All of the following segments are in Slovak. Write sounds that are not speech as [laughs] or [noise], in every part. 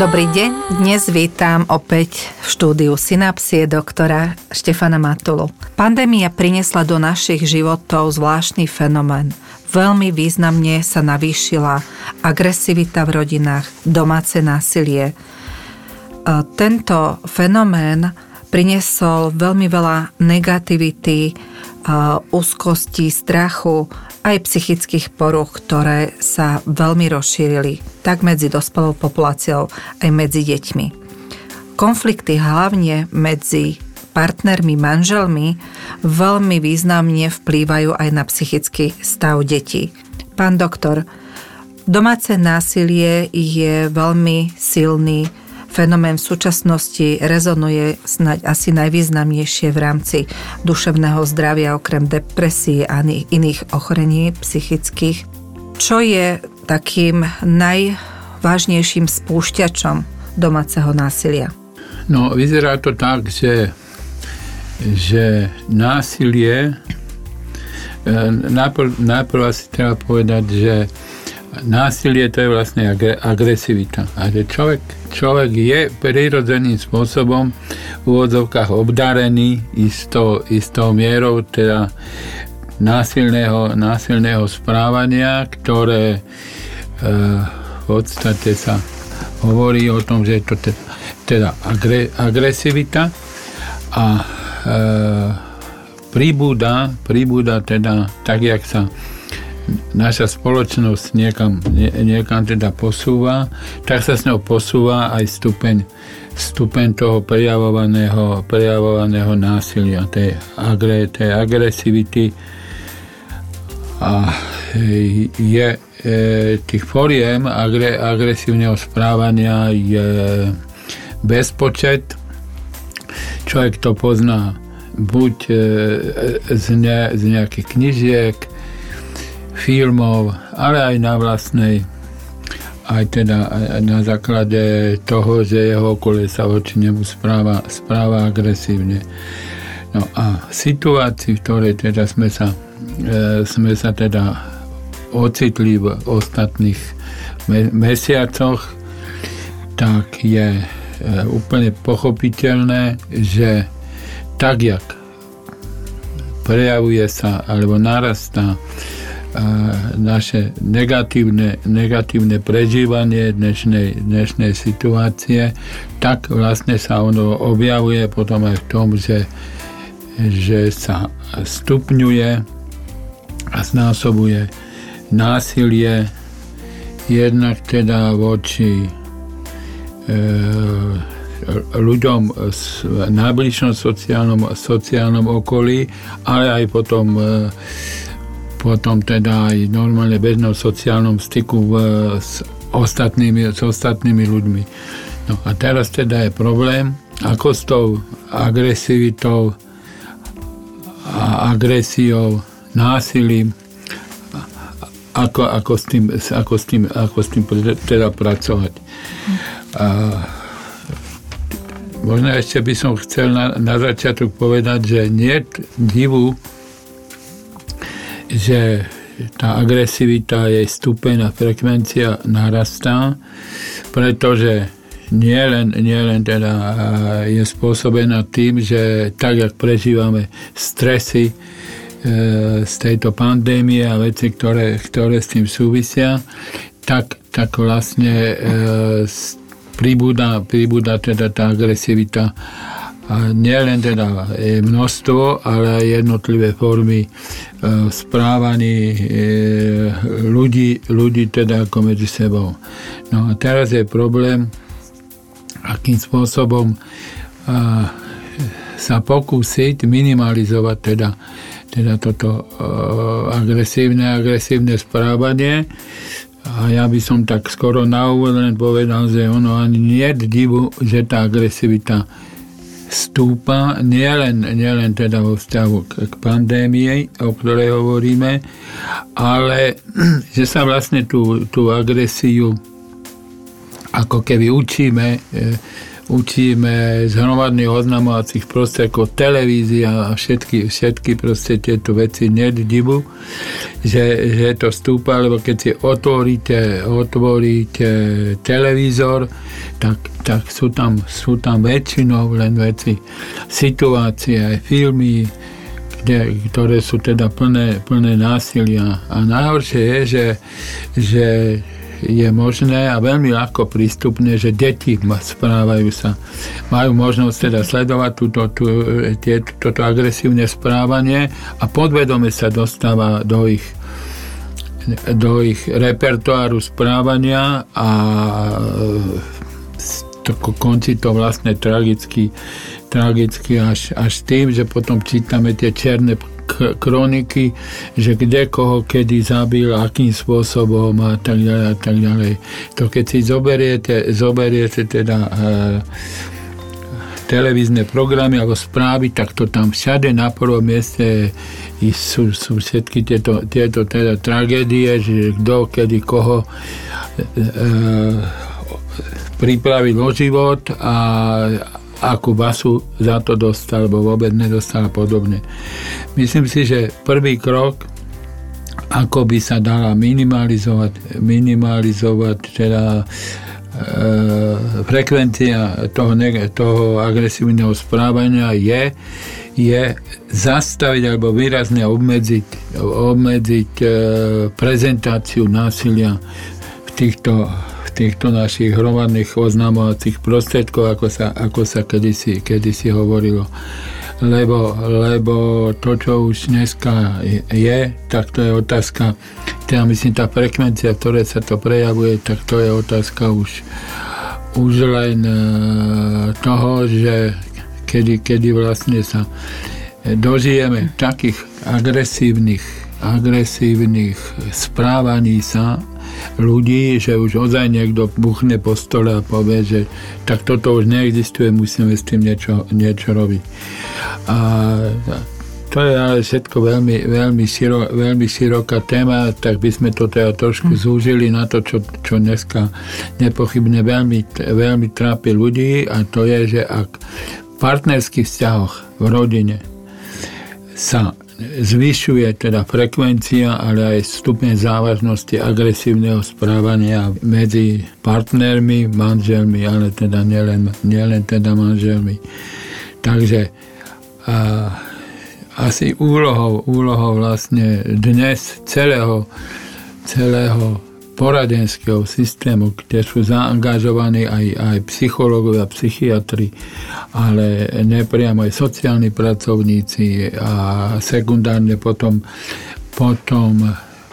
Dobrý deň, dnes vítam opäť v štúdiu Synapsie doktora Štefana Matulu. Pandémia priniesla do našich životov zvláštny fenomén. Veľmi významne sa navýšila agresivita v rodinách, domáce násilie. Tento fenomén priniesol veľmi veľa negativity, úzkosti, strachu, aj psychických poruch, ktoré sa veľmi rozšírili tak medzi dospelou populáciou, aj medzi deťmi. Konflikty hlavne medzi partnermi, manželmi veľmi významne vplývajú aj na psychický stav detí. Pán doktor, domáce násilie je veľmi silný fenomén v súčasnosti rezonuje snáď asi najvýznamnejšie v rámci duševného zdravia okrem depresie a iných ochorení psychických. Čo je takým najvážnejším spúšťačom domáceho násilia? No, vyzerá to tak, že, že násilie e, najprv, asi treba povedať, že násilie to je vlastne agresivita. A že človek, človek je prirodzeným spôsobom v úvodzovkách obdarený istou, istou mierou teda násilného, násilného správania, ktoré e, v podstate sa hovorí o tom, že je to teda, teda agre, agresivita a e, pribúda, pribúda teda tak, jak sa naša spoločnosť niekam, nie, niekam teda posúva, tak sa s ňou posúva aj stupeň, stupeň toho prejavovaného, prejavovaného násilia, tej, agre, tej agresivity a je e, tých foriem agre, agresívneho správania je bezpočet. Človek to pozná buď e, z, ne, z nejakých knižiek, filmov, ale aj na vlastnej aj teda na základe toho, že jeho okolie sa voči nemu správa, správa agresívne. No a situácii, v ktorej teda sme sa, e, sme sa teda ocitli v ostatných me- mesiacoch, tak je e, úplne pochopiteľné, že tak, jak prejavuje sa alebo narastá naše negatívne, negatívne prežívanie dnešnej, dnešnej situácie, tak vlastne sa ono objavuje potom aj v tom, že, že sa stupňuje a znásobuje násilie jednak teda voči e, ľuďom v najbližšom sociálnom, sociálnom okolí, ale aj potom e, potom teda aj normálne bežnom sociálnom styku v, s, ostatnými, s ostatnými ľuďmi. No a teraz teda je problém, ako s tou agresivitou a agresiou, násilím, ako, ako, s tým, ako, s tým, ako s tým teda pracovať. A, možno ešte by som chcel na, na začiatok povedať, že nie divu, že tá agresivita, jej stupeň a frekvencia narastá, pretože nie len, nie len teda je spôsobená tým, že tak, jak prežívame stresy e, z tejto pandémie a veci, ktoré, ktoré s tým súvisia, tak, tak vlastne e, pribúda, pribúda teda tá agresivita a nielen teda je množstvo, ale aj jednotlivé formy e, správaní e, ľudí, ľudí teda ako medzi sebou. No a teraz je problém, akým spôsobom e, sa pokúsiť minimalizovať teda, teda toto agresívne, agresívne správanie. A ja by som tak skoro na úvod len povedal, že ono ani nie je divu, že tá agresivita stúpa nielen, nielen teda vo vzťahu k, k pandémii, o ktorej hovoríme, ale [clears throat] že sa vlastne tú, tú agresiu ako keby učíme, e, učíme z hromadných oznamovacích prostriedkov, televízia a všetky, všetky proste tieto veci nedivu, že, že to stúpa, lebo keď si otvoríte, otvoríte televízor, tak, tak sú, tam, sú tam väčšinou len veci, situácie, filmy, kde, ktoré sú teda plné, plné násilia. A najhoršie je, že, že je možné a veľmi ľahko prístupné, že deti správajú sa, majú možnosť teda sledovať túto, tú, tie, toto agresívne správanie a podvedome sa dostáva do ich do ich repertoáru správania a to konci to vlastne tragicky, tragicky až, až tým, že potom čítame tie černé kroniky, že kde koho kedy zabil, akým spôsobom a tak ďalej a tak ďalej. To keď si zoberiete, zoberiete teda e, televízne programy alebo správy, tak to tam všade na prvom mieste sú, sú všetky tieto, tieto teda tragédie, že kto, kedy, koho e, e, pripravil o život a akú basu za to dostal, alebo vôbec nedostal a podobne. Myslím si, že prvý krok, ako by sa dala minimalizovať, minimalizovať teda e, frekvencia toho, toho agresívneho správania je, je zastaviť alebo výrazne obmedziť, obmedziť e, prezentáciu násilia v týchto týchto našich hromadných oznamovacích prostriedkov, ako sa, ako sa kedysi, kedysi hovorilo. Lebo, lebo to, čo už dneska je, tak to je otázka, teda myslím, tá frekvencia, v ktorej sa to prejavuje, tak to je otázka už, už len e, toho, že kedy, kedy vlastne sa dožijeme takých agresívnych, agresívnych správaní sa ľudí, že už ozaj niekto buchne po stole a povie, že tak toto už neexistuje, musíme s tým niečo, niečo robiť. A to je ale všetko veľmi, veľmi, širo, veľmi široká téma, tak by sme to teda trošku hm. zúžili na to, čo, čo dneska nepochybne veľmi, veľmi trápi ľudí a to je, že ak v partnerských vzťahoch v rodine sa zvyšuje teda frekvencia, ale aj stupeň závažnosti agresívneho správania medzi partnermi, manželmi, ale teda nielen, nielen teda manželmi. Takže a, asi úlohou, úlohou vlastne dnes celého, celého poradenského systému, kde sú zaangažovaní aj, aj psychológovia, psychiatri, ale nepriamo aj sociálni pracovníci a sekundárne potom, potom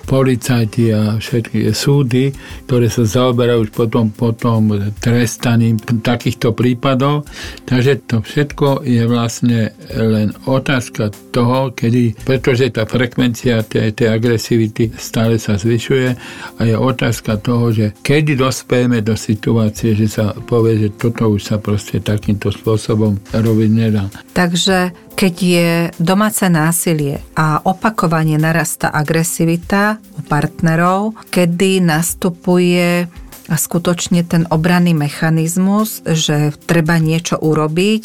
policajti a všetky súdy, ktoré sa zaoberajú už potom, potom trestaním takýchto prípadov. Takže to všetko je vlastne len otázka toho, kedy, pretože tá frekvencia tej, tej agresivity stále sa zvyšuje a je otázka toho, že kedy dospejeme do situácie, že sa povie, že toto už sa proste takýmto spôsobom robiť nedá. Takže keď je domáce násilie a opakovane narasta agresivita u partnerov, kedy nastupuje skutočne ten obranný mechanizmus, že treba niečo urobiť,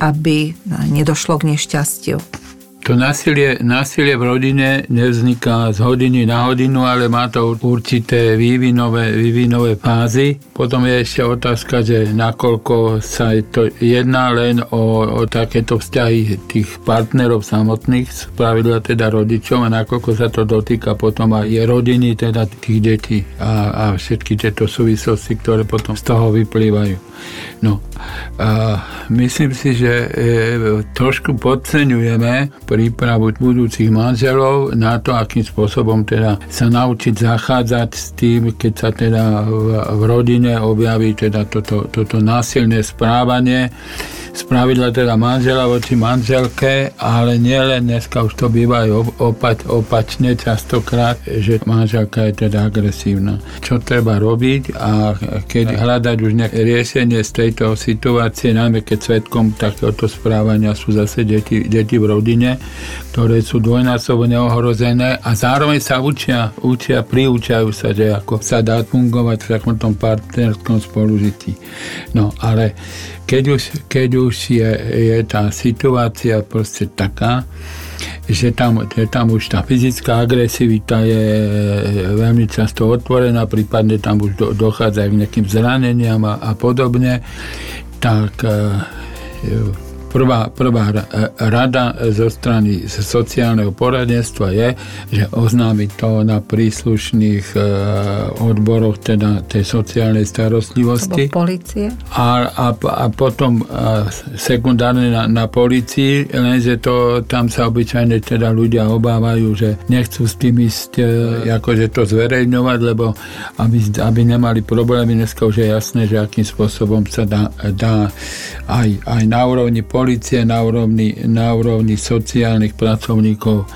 aby nedošlo k nešťastiu. To násilie, násilie v rodine nevzniká z hodiny na hodinu, ale má to určité vývinové, vývinové fázy. Potom je ešte otázka, že nakoľko sa to jedná len o, o takéto vzťahy tých partnerov samotných, spravidla teda rodičov a nakoľko sa to dotýka potom aj rodiny, teda tých detí a, a všetky tieto súvislosti, ktoré potom z toho vyplývajú. No, a myslím si, že e, trošku podceňujeme prípravu budúcich manželov na to, akým spôsobom teda sa naučiť zachádzať s tým, keď sa teda v, v rodine objaví teda toto, toto násilné správanie spravidla teda manžela voči manželke, ale nielen dneska už to býva aj opať, opačne častokrát, že manželka je teda agresívna. Čo treba robiť a keď hľadať už nejaké riešenie z tejto situácie, najmä keď svetkom takéhoto správania sú zase deti, deti v rodine, ktoré sú dvojnásobne ohrozené a zároveň sa učia, učia, priúčajú sa, že ako sa dá fungovať v takomto partnerskom spolužití. No ale keď už, keď už je, je tá situácia proste taká, že tam, že tam už tá fyzická agresivita je veľmi často otvorená, prípadne tam už do, dochádza k nejakým zraneniam a, a podobne, tak e, Prvá, prvá rada zo strany sociálneho poradenstva je, že oznámiť to na príslušných e, odboroch teda tej sociálnej starostlivosti. Policie. A, a, a potom e, sekundárne na, na policii, lenže to tam sa obyčajne teda ľudia obávajú, že nechcú s tým ísť e, akože to zverejňovať, lebo aby, aby nemali problémy, dneska už je jasné, že akým spôsobom sa dá, dá aj, aj na úrovni policie policie na úrovni, na úrovni sociálnych pracovníkov e,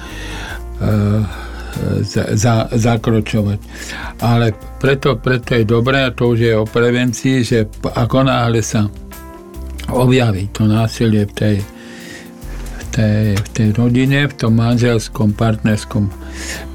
za, za, zakročovať. Ale preto, preto je dobré, a to už je o prevencii, že ako náhle sa objaví to násilie v tej, v tej, v tej rodine, v tom manželskom, partnerskom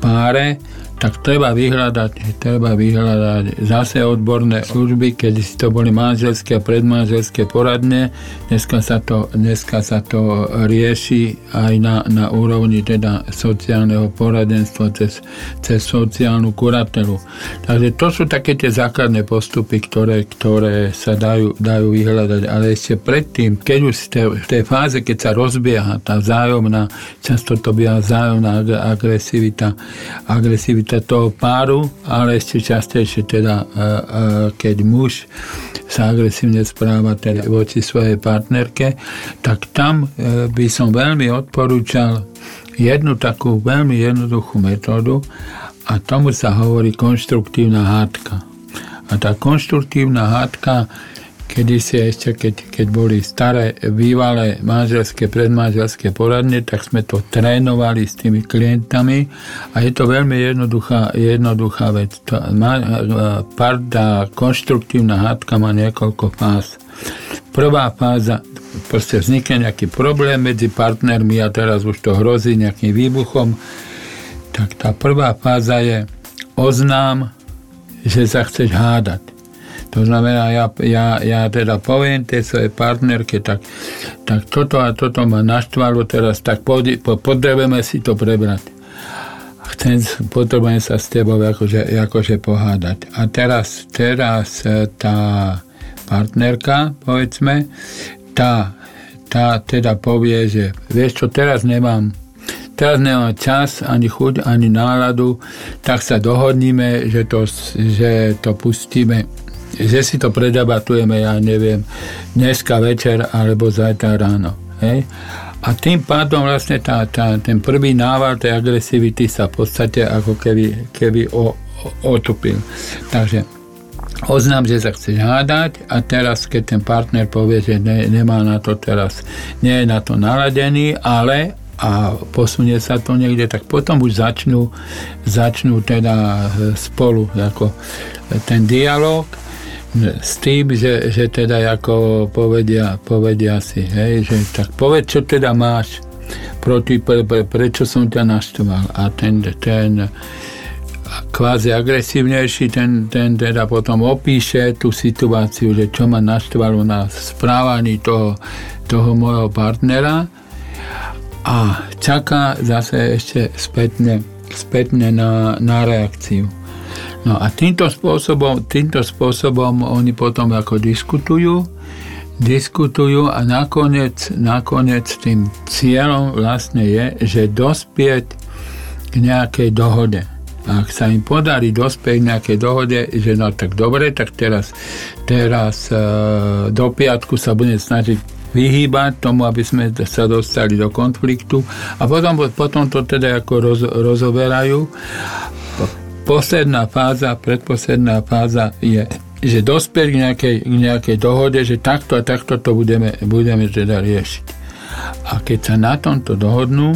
páre, tak treba vyhľadať, treba vyhľadať zase odborné služby, keď si to boli manželské a predmanželské poradne. Dneska sa to, dneska sa to rieši aj na, na úrovni teda sociálneho poradenstva cez, cez sociálnu kuratelu. Takže to sú také tie základné postupy, ktoré, ktoré sa dajú, dajú vyhľadať. Ale ešte predtým, keď už v tej, v tej fáze, keď sa rozbieha tá vzájomná, často to býva vzájomná agresivita, agresivita dieťa toho páru, ale ešte častejšie teda, keď muž sa agresívne správa teda voči svojej partnerke, tak tam e, by som veľmi odporúčal jednu takú veľmi jednoduchú metódu a tomu sa hovorí konštruktívna hádka. A tá konštruktívna hádka Kedy ešte, keď, keď boli staré, bývalé manželské, predmanželské poradne, tak sme to trénovali s tými klientami a je to veľmi jednoduchá, jednoduchá vec. Tá, tá konštruktívna hádka má niekoľko fáz. Prvá fáza, proste vznikne nejaký problém medzi partnermi a teraz už to hrozí nejakým výbuchom, tak tá prvá fáza je oznám, že sa chceš hádať to znamená, ja, ja, ja teda poviem tej svojej partnerke, tak, tak toto a toto ma naštvalo teraz, tak potrebujeme si to prebrať. Chcem, potrebujem sa s tebou akože, akože pohádať. A teraz, teraz e, tá partnerka, povedzme, tá, tá teda povie, že vieš čo, teraz nemám teraz nemám čas, ani chuť, ani náladu, tak sa dohodníme, že to, že to pustíme že si to predebatujeme, ja neviem, dneska večer alebo zajtra ráno. Hej? A tým pádom vlastne tá, tá, ten prvý nával tej agresivity sa v podstate ako keby, keby o, o, otupil. Takže oznám, že sa chceš hádať a teraz, keď ten partner povie, že ne, nemá na to teraz, nie je na to naladený, ale a posunie sa to niekde, tak potom už začnú, začnú teda spolu ako ten dialog s tým, že, že teda ako povedia, povedia si, hej, že tak povedz, čo teda máš proti, pre, pre, prečo som ťa naštval? A ten, ten kvázi agresívnejší, ten, ten teda potom opíše tú situáciu, že čo ma naštvalo na správaní toho, toho môjho partnera. A čaká zase ešte spätne, spätne na, na reakciu. No a týmto spôsobom, týmto spôsobom oni potom ako diskutujú, diskutujú a nakoniec, nakoniec tým cieľom vlastne je, že dospieť k nejakej dohode. Ak sa im podarí dospieť k nejakej dohode, že no tak dobre, tak teraz, teraz e, do piatku sa budem snažiť vyhýbať tomu, aby sme sa dostali do konfliktu a potom, potom to teda ako roz, rozoberajú posledná fáza, predposledná fáza je že dospieť k nejakej, k nejakej dohode, že takto a takto to budeme, budeme teda riešiť. A keď sa na tomto dohodnú,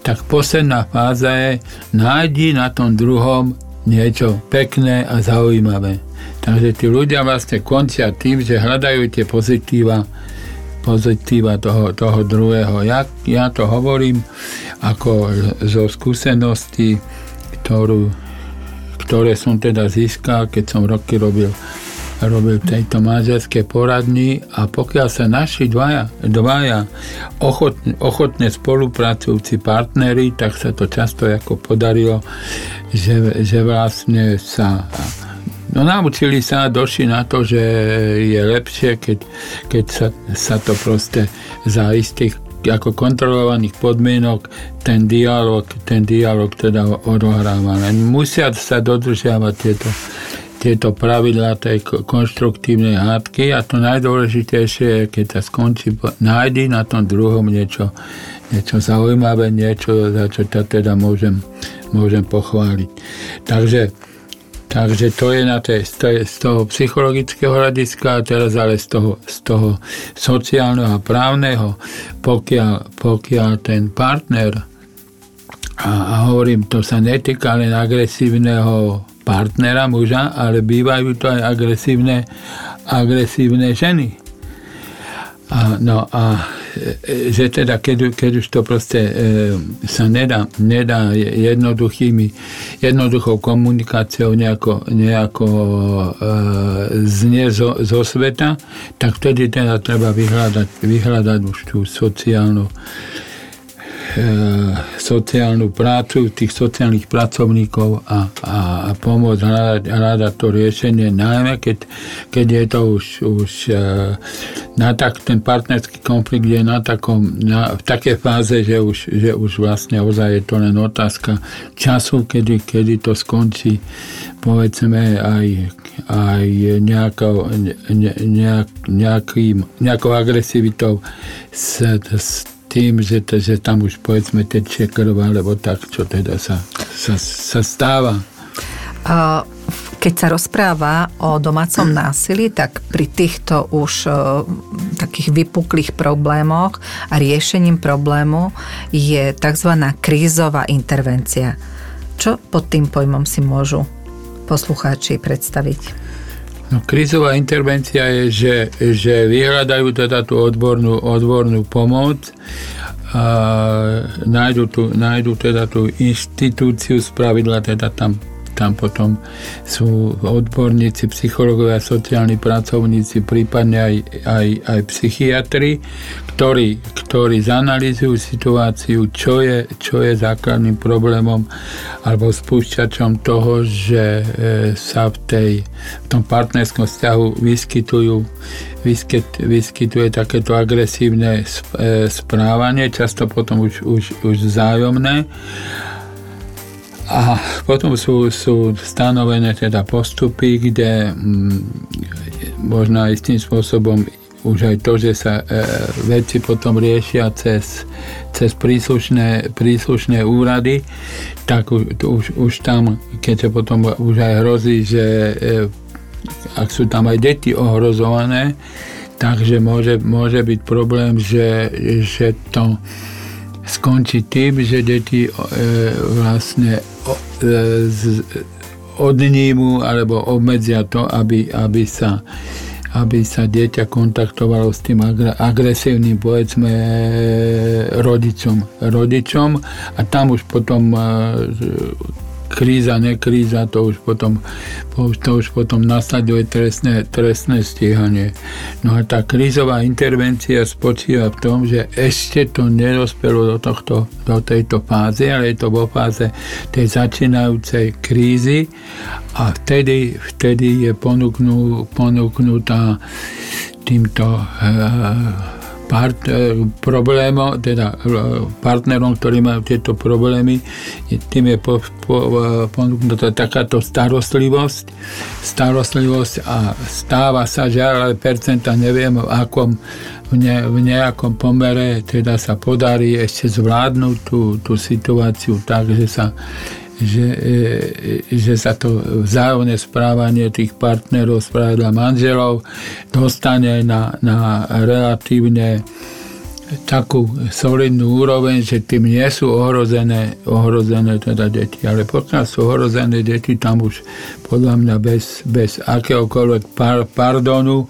tak posledná fáza je nájdi na tom druhom niečo pekné a zaujímavé. Takže tí ľudia vlastne končia tým, že hľadajú tie pozitíva, pozitíva toho, toho druhého. Ja, ja to hovorím ako zo skúsenosti, ktorú, ktoré som teda získal, keď som roky robil robil v tejto manželskej poradni. A pokiaľ sa naši dvaja, dvaja ochotne, ochotne spolupracujúci partnery, tak sa to často ako podarilo, že, že vlastne sa No naučili sa, došli na to, že je lepšie, keď, keď sa, sa to proste za istých ako kontrolovaných podmienok ten dialog, ten dialog teda odohráva. Musia sa dodržiavať tieto, tieto pravidlá tej konštruktívnej hádky a to najdôležitejšie je, keď sa skončí, nájdi na tom druhom niečo, niečo zaujímavé, niečo, za čo ťa teda môžem, môžem pochváliť. Takže, takže to je na tej, z toho psychologického hľadiska a teraz ale z toho, z toho sociálneho a právneho, pokiaľ, pokiaľ ten partner a, a hovorím, to sa netýka len agresívneho partnera muža, ale bývajú to aj agresívne, agresívne ženy. A, no a e, že teda, keď, keď už to proste e, sa nedá, nedá jednoduchými, jednoduchou komunikáciou nejako, nejako e, znie zo, zo sveta, tak vtedy teda treba vyhľadať, vyhľadať už tú sociálnu E, sociálnu prácu tých sociálnych pracovníkov a, a, a pomôcť hľadať, hľadať to riešenie, najmä keď, keď je to už, už e, na tak, ten partnerský konflikt je na takom, na, v takej fáze, že už, že už vlastne ozaj je to len otázka času, kedy, kedy to skončí. Povedzme aj, aj nejakou, ne, nejak, nejakým, nejakou agresivitou s, s tým, že, to, že tam už povedzme tečie krv, alebo tak, čo teda sa, sa, sa stáva. Keď sa rozpráva o domácom [clears throat] násilí, tak pri týchto už takých vypuklých problémoch a riešením problému je tzv. krízová intervencia. Čo pod tým pojmom si môžu poslucháči predstaviť? No, krizová intervencia je, že, že vyhľadajú teda tú odbornú, odbornú pomoc a nájdu, tu, nájdu teda tú inštitúciu, spravidla teda tam tam potom sú odborníci, psychológovia, sociálni pracovníci, prípadne aj, aj, aj psychiatri, ktorí, ktorí zanalýzujú situáciu, čo je, čo je základným problémom alebo spúšťačom toho, že e, sa v, tej, v tom partnerskom vzťahu vyskytujú vyskyt, vyskytuje takéto agresívne e, správanie, často potom už, už, už vzájomné. A potom sú, sú stanovené teda postupy, kde mm, možno aj tým spôsobom už aj to, že sa e, veci potom riešia cez, cez príslušné, príslušné úrady, tak už, už, už tam, keď sa potom už aj hrozí, že e, ak sú tam aj deti ohrozované, takže môže, môže byť problém, že, že to skončí tým, že deti e, vlastne E, odnímu alebo obmedzia to, aby, aby sa aby sa dieťa kontaktovalo s tým agresívnym, povedzme, rodičom. rodičom a tam už potom e, kríza, nekríza, to už potom, to už potom nasleduje trestné, trestné stíhanie. No a tá krízová intervencia spočíva v tom, že ešte to nedospelo do, tohto, do tejto fázy, ale je to vo fáze tej začínajúcej krízy a vtedy, vtedy je ponúknú, ponúknutá týmto e, part, e, problémov, teda e, partnerom, ktorí majú tieto problémy, tým je po, e, ponúknutá takáto starostlivosť. Starostlivosť a stáva sa, že ale percenta neviem v akom v, ne, v nejakom pomere teda sa podarí ešte zvládnuť tú, tú situáciu tak, že sa že, že sa to vzájomné správanie tých partnerov, spravedla manželov dostane na, na relatívne takú solidnú úroveň, že tým nie sú ohrozené, ohrozené teda deti. Ale pokiaľ sú ohrozené deti, tam už podľa mňa bez, bez akéhokoľvek par, pardonu,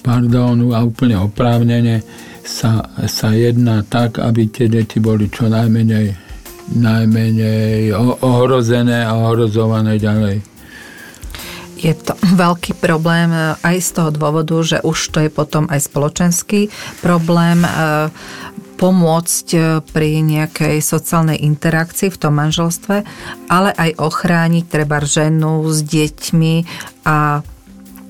pardonu a úplne oprávnene sa, sa jedná tak, aby tie deti boli čo najmenej, najmenej ohrozené a ohrozované ďalej. Je to [laughs] veľký problém e, aj z toho dôvodu, že už to je potom aj spoločenský problém e, pomôcť e, pri nejakej sociálnej interakcii v tom manželstve, ale aj ochrániť treba ženu s deťmi a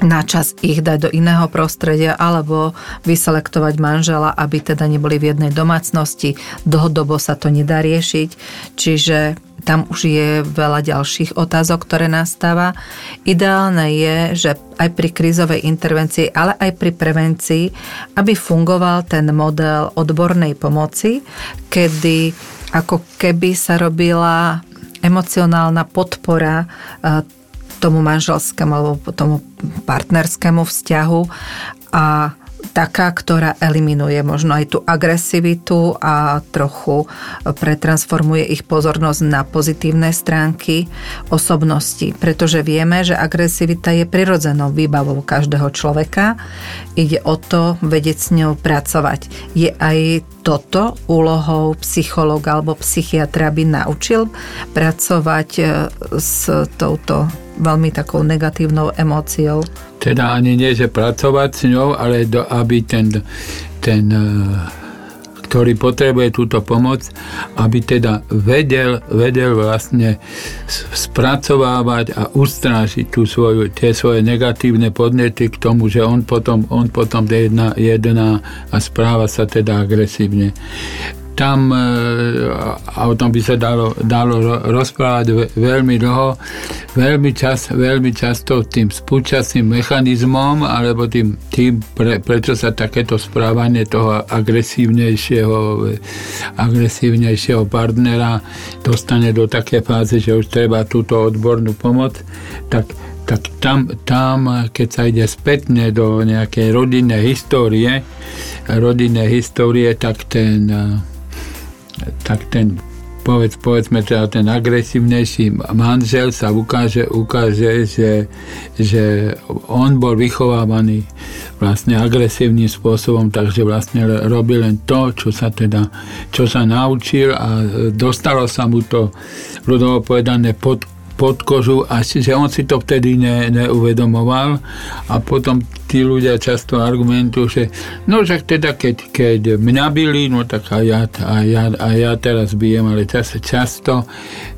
na čas ich dať do iného prostredia alebo vyselektovať manžela, aby teda neboli v jednej domácnosti. Dlhodobo sa to nedá riešiť, čiže tam už je veľa ďalších otázok, ktoré nastáva. Ideálne je, že aj pri krízovej intervencii, ale aj pri prevencii, aby fungoval ten model odbornej pomoci, kedy ako keby sa robila emocionálna podpora e, tomu manželskému alebo tomu partnerskému vzťahu a taká, ktorá eliminuje možno aj tú agresivitu a trochu pretransformuje ich pozornosť na pozitívne stránky osobnosti. Pretože vieme, že agresivita je prirodzenou výbavou každého človeka. Ide o to vedieť s ňou pracovať. Je aj toto úlohou psychológa alebo psychiatra by naučil pracovať e, s touto veľmi takou negatívnou emóciou? Teda ani nie, že pracovať s ňou, ale do, aby ten, ten e, ktorý potrebuje túto pomoc, aby teda vedel, vedel vlastne spracovávať a ustrážiť tú svoju, tie svoje negatívne podnety k tomu, že on potom, on potom jedná, jedná a správa sa teda agresívne tam, a o tom by sa dalo, dalo rozprávať veľmi dlho, veľmi, čas, veľmi často tým spúčasným mechanizmom, alebo tým, tým pre, prečo sa takéto správanie toho agresívnejšieho, agresívnejšieho partnera dostane do také fáze, že už treba túto odbornú pomoc, tak tak tam, tam, keď sa ide spätne do nejakej rodinnej histórie, rodinnej histórie, tak ten tak ten povedz, povedzme teda ten agresívnejší manžel sa ukáže, ukáže že, že on bol vychovávaný vlastne agresívnym spôsobom, takže vlastne robil len to, čo sa teda, čo sa naučil a dostalo sa mu to ľudovo povedané pod pod kožu a že on si to vtedy ne, neuvedomoval a potom tí ľudia často argumentujú, že no však teda keď, keď mňa byli, no tak aj ja, aj ja, aj ja teraz bijem, ale často, často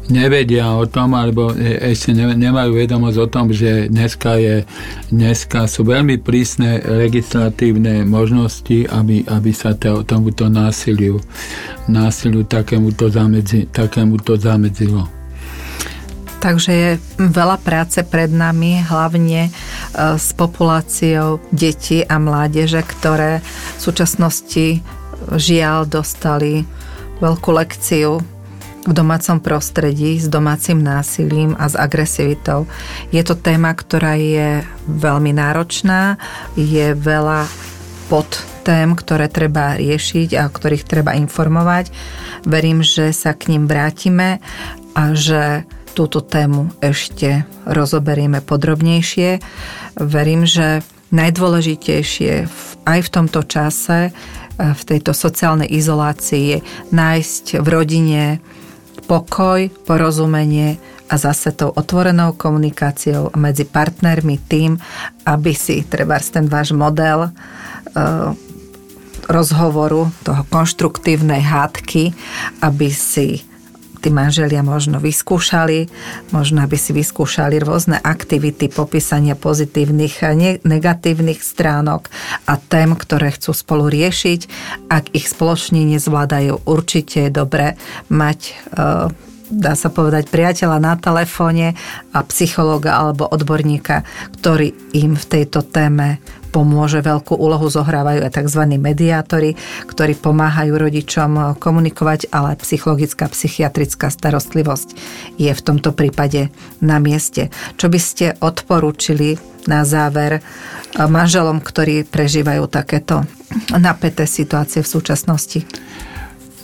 nevedia o tom, alebo ešte nemajú vedomosť o tom, že dneska, je, dneska sú veľmi prísne legislatívne možnosti, aby, aby sa to, tomuto násiliu, násiliu takémuto, zamedzi, takémuto zamedzilo. Takže je veľa práce pred nami, hlavne e, s populáciou detí a mládeže, ktoré v súčasnosti žiaľ dostali veľkú lekciu v domácom prostredí s domácim násilím a s agresivitou. Je to téma, ktorá je veľmi náročná, je veľa pod tém, ktoré treba riešiť a o ktorých treba informovať. Verím, že sa k ním vrátime a že túto tému ešte rozoberieme podrobnejšie. Verím, že najdôležitejšie aj v tomto čase, e, v tejto sociálnej izolácii je nájsť v rodine pokoj, porozumenie a zase tou otvorenou komunikáciou medzi partnermi tým, aby si treba ten váš model e, rozhovoru, toho konštruktívnej hádky, aby si tí manželia možno vyskúšali, možno aby si vyskúšali rôzne aktivity popísania pozitívnych a negatívnych stránok a tém, ktoré chcú spolu riešiť. Ak ich spoločne nezvládajú, určite je dobre mať e, dá sa povedať, priateľa na telefóne a psychológa alebo odborníka, ktorý im v tejto téme pomôže. Veľkú úlohu zohrávajú aj tzv. mediátori, ktorí pomáhajú rodičom komunikovať, ale psychologická, psychiatrická starostlivosť je v tomto prípade na mieste. Čo by ste odporúčili na záver manželom, ktorí prežívajú takéto napäté situácie v súčasnosti?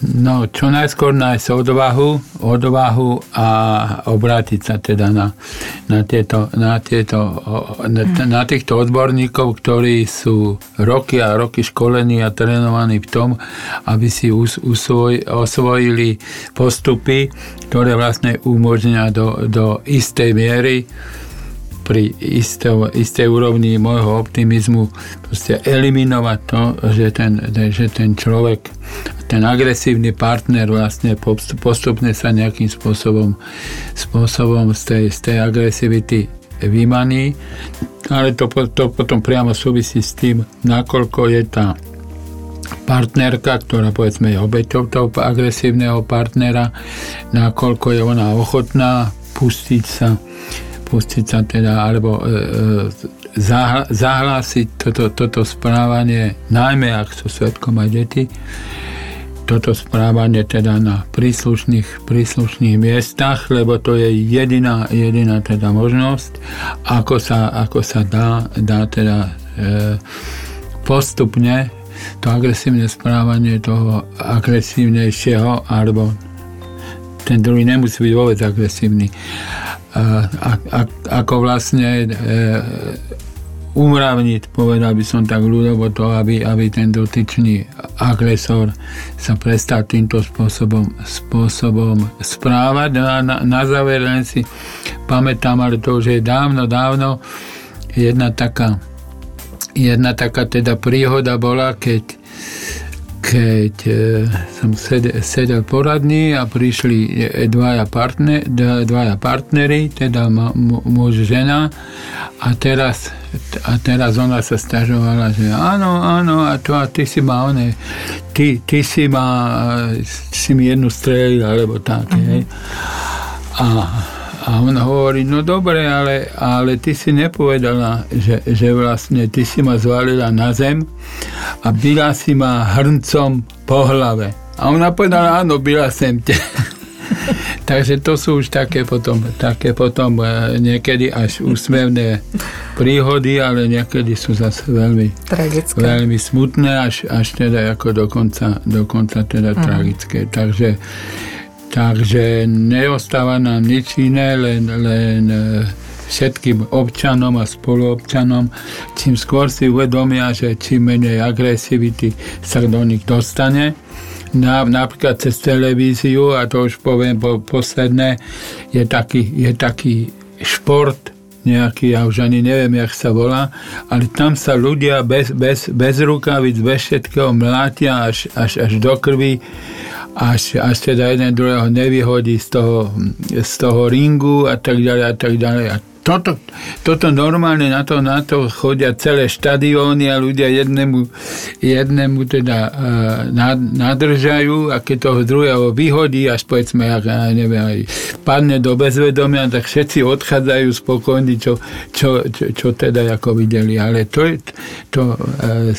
No, čo najskôr nájsť odvahu, odvahu a obrátiť sa teda na, na, tieto, na, tieto, na, na týchto odborníkov, ktorí sú roky a roky školení a trénovaní v tom, aby si us, usvoj, osvojili postupy, ktoré vlastne umožňujú do, do istej miery pri isté, istej úrovni môjho optimizmu eliminovať to, že ten, že ten človek, ten agresívny partner vlastne postupne sa nejakým spôsobom, spôsobom z tej, z tej agresivity vymaní, ale to, to potom priamo súvisí s tým, nakoľko je tá partnerka, ktorá povedzme je obeťou toho agresívneho partnera, nakoľko je ona ochotná pustiť sa pustiť sa teda, alebo e, e, zahlásiť toto, toto správanie, najmä ak sú svetkom aj deti, toto správanie teda na príslušných, príslušných miestach, lebo to je jediná, jediná teda možnosť, ako sa, ako sa dá, dá teda e, postupne to agresívne správanie toho agresívnejšieho alebo ten druhý nemusí byť vôbec agresívny. A, a, ako vlastne e, umravniť, povedal by som tak ľudovo to, aby, aby ten dotyčný agresor sa prestal týmto spôsobom, spôsobom správať. No a na, na záver len si pamätám, ale to už je dávno, dávno, jedna taká, jedna taká teda príhoda bola, keď keď e, som sedel, sedel poradný a prišli e, dvaja, partner, dvaja partnery, teda muž, žena a teraz, a teraz ona sa stažovala, že áno, áno, a to a ty si ma one, ty, ty si ma, si mi jednu strelil, alebo tak, mm-hmm. hej. A a on hovorí, no dobre, ale, ale ty si nepovedala, že, že vlastne ty si ma zvalila na zem a byla si ma hrncom po hlave. A ona povedala, áno, byla sem te. [laughs] [laughs] Takže to sú už také potom, také potom e, niekedy až úsmevné príhody, ale niekedy sú zase veľmi, tragické. veľmi smutné, až, až teda ako dokonca, dokonca teda uh-huh. tragické. Takže Takže neostáva nám nič iné, len, len e, všetkým občanom a spoluobčanom, čím skôr si uvedomia, že čím menej agresivity sa do nich dostane, na, napríklad cez televíziu, a to už poviem po, posledné, je taký, je taký šport, nejaký, ja už ani neviem, jak sa volá, ale tam sa ľudia bez, bez, bez rukavic, bez všetkého mlátia až, až, až do krvi až, až teda jeden druhého nevyhodí z toho, z toho ringu a tak ďalej a tak ďalej. A toto, toto normálne na to, na to chodia celé štadióny a ľudia jednému, jednému teda uh, nadržajú a keď toho druhého vyhodí, až povedzme, ak, neviem, aj padne do bezvedomia, tak všetci odchádzajú spokojní, čo, čo, čo, čo teda ako videli. Ale to je to uh,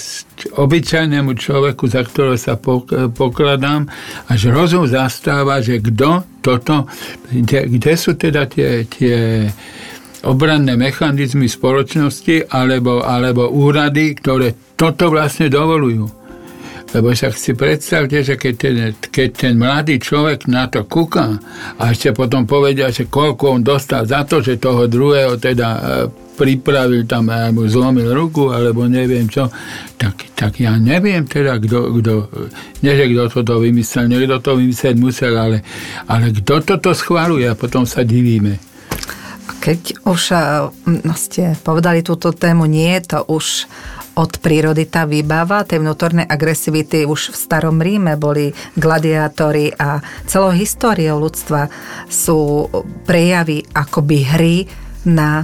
obyčajnému človeku, za ktorého sa pokladám, až rozum zastáva, že kto toto, kde, kde sú teda tie, tie obranné mechanizmy spoločnosti alebo, alebo úrady, ktoré toto vlastne dovolujú. Lebo však si predstavte, že keď ten, keď ten mladý človek na to kúka a ešte potom povedia, že koľko on dostal za to, že toho druhého teda e, pripravil tam, alebo zlomil ruku, alebo neviem čo, tak, tak ja neviem teda, kto, kto nie že kto toto vymyslel, niekto to vymyslieť musel, ale, ale kto toto schváluje a potom sa divíme. Keď už no, ste povedali túto tému, nie je to už od prírody tá výbava tej vnútornej agresivity už v starom Ríme. Boli gladiátori a celou históriou ľudstva sú prejavy akoby hry na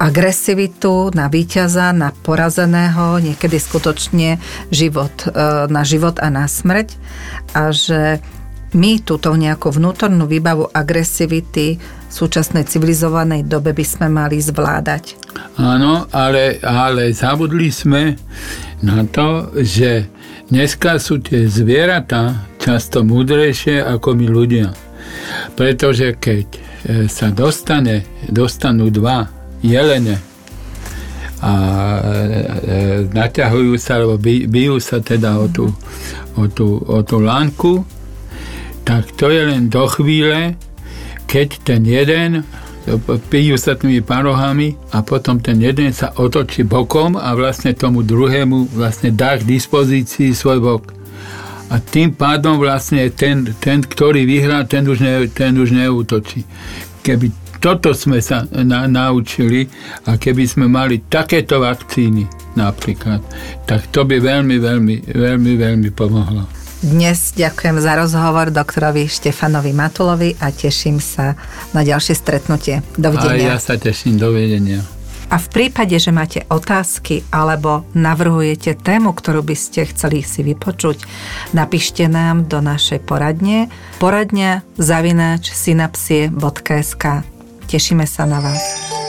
agresivitu, na víťaza, na porazeného, niekedy skutočne život, e, na život a na smrť. A že my túto nejakú vnútornú výbavu agresivity súčasnej civilizovanej dobe by sme mali zvládať. Áno, ale, ale zabudli sme na to, že dneska sú tie zvieratá často múdrejšie ako my ľudia. Pretože keď e, sa dostane, dostanú dva jelene a e, e, naťahujú sa, alebo bijú sa teda o tú, o tú, o tú lánku, tak to je len do chvíle, keď ten jeden pijú sa tými parohami a potom ten jeden sa otočí bokom a vlastne tomu druhému vlastne dá k dispozícii svoj bok. A tým pádom vlastne ten, ten ktorý vyhrá, ten už, ne, ten už neútočí. Keby toto sme sa na, naučili a keby sme mali takéto vakcíny napríklad, tak to by veľmi, veľmi, veľmi, veľmi pomohlo. Dnes ďakujem za rozhovor doktorovi Štefanovi Matulovi a teším sa na ďalšie stretnutie. Dovidenia. A ja sa teším, dovidenia. A v prípade, že máte otázky alebo navrhujete tému, ktorú by ste chceli si vypočuť, napíšte nám do našej poradne poradňa zavináč synapsie.sk Tešíme sa na vás.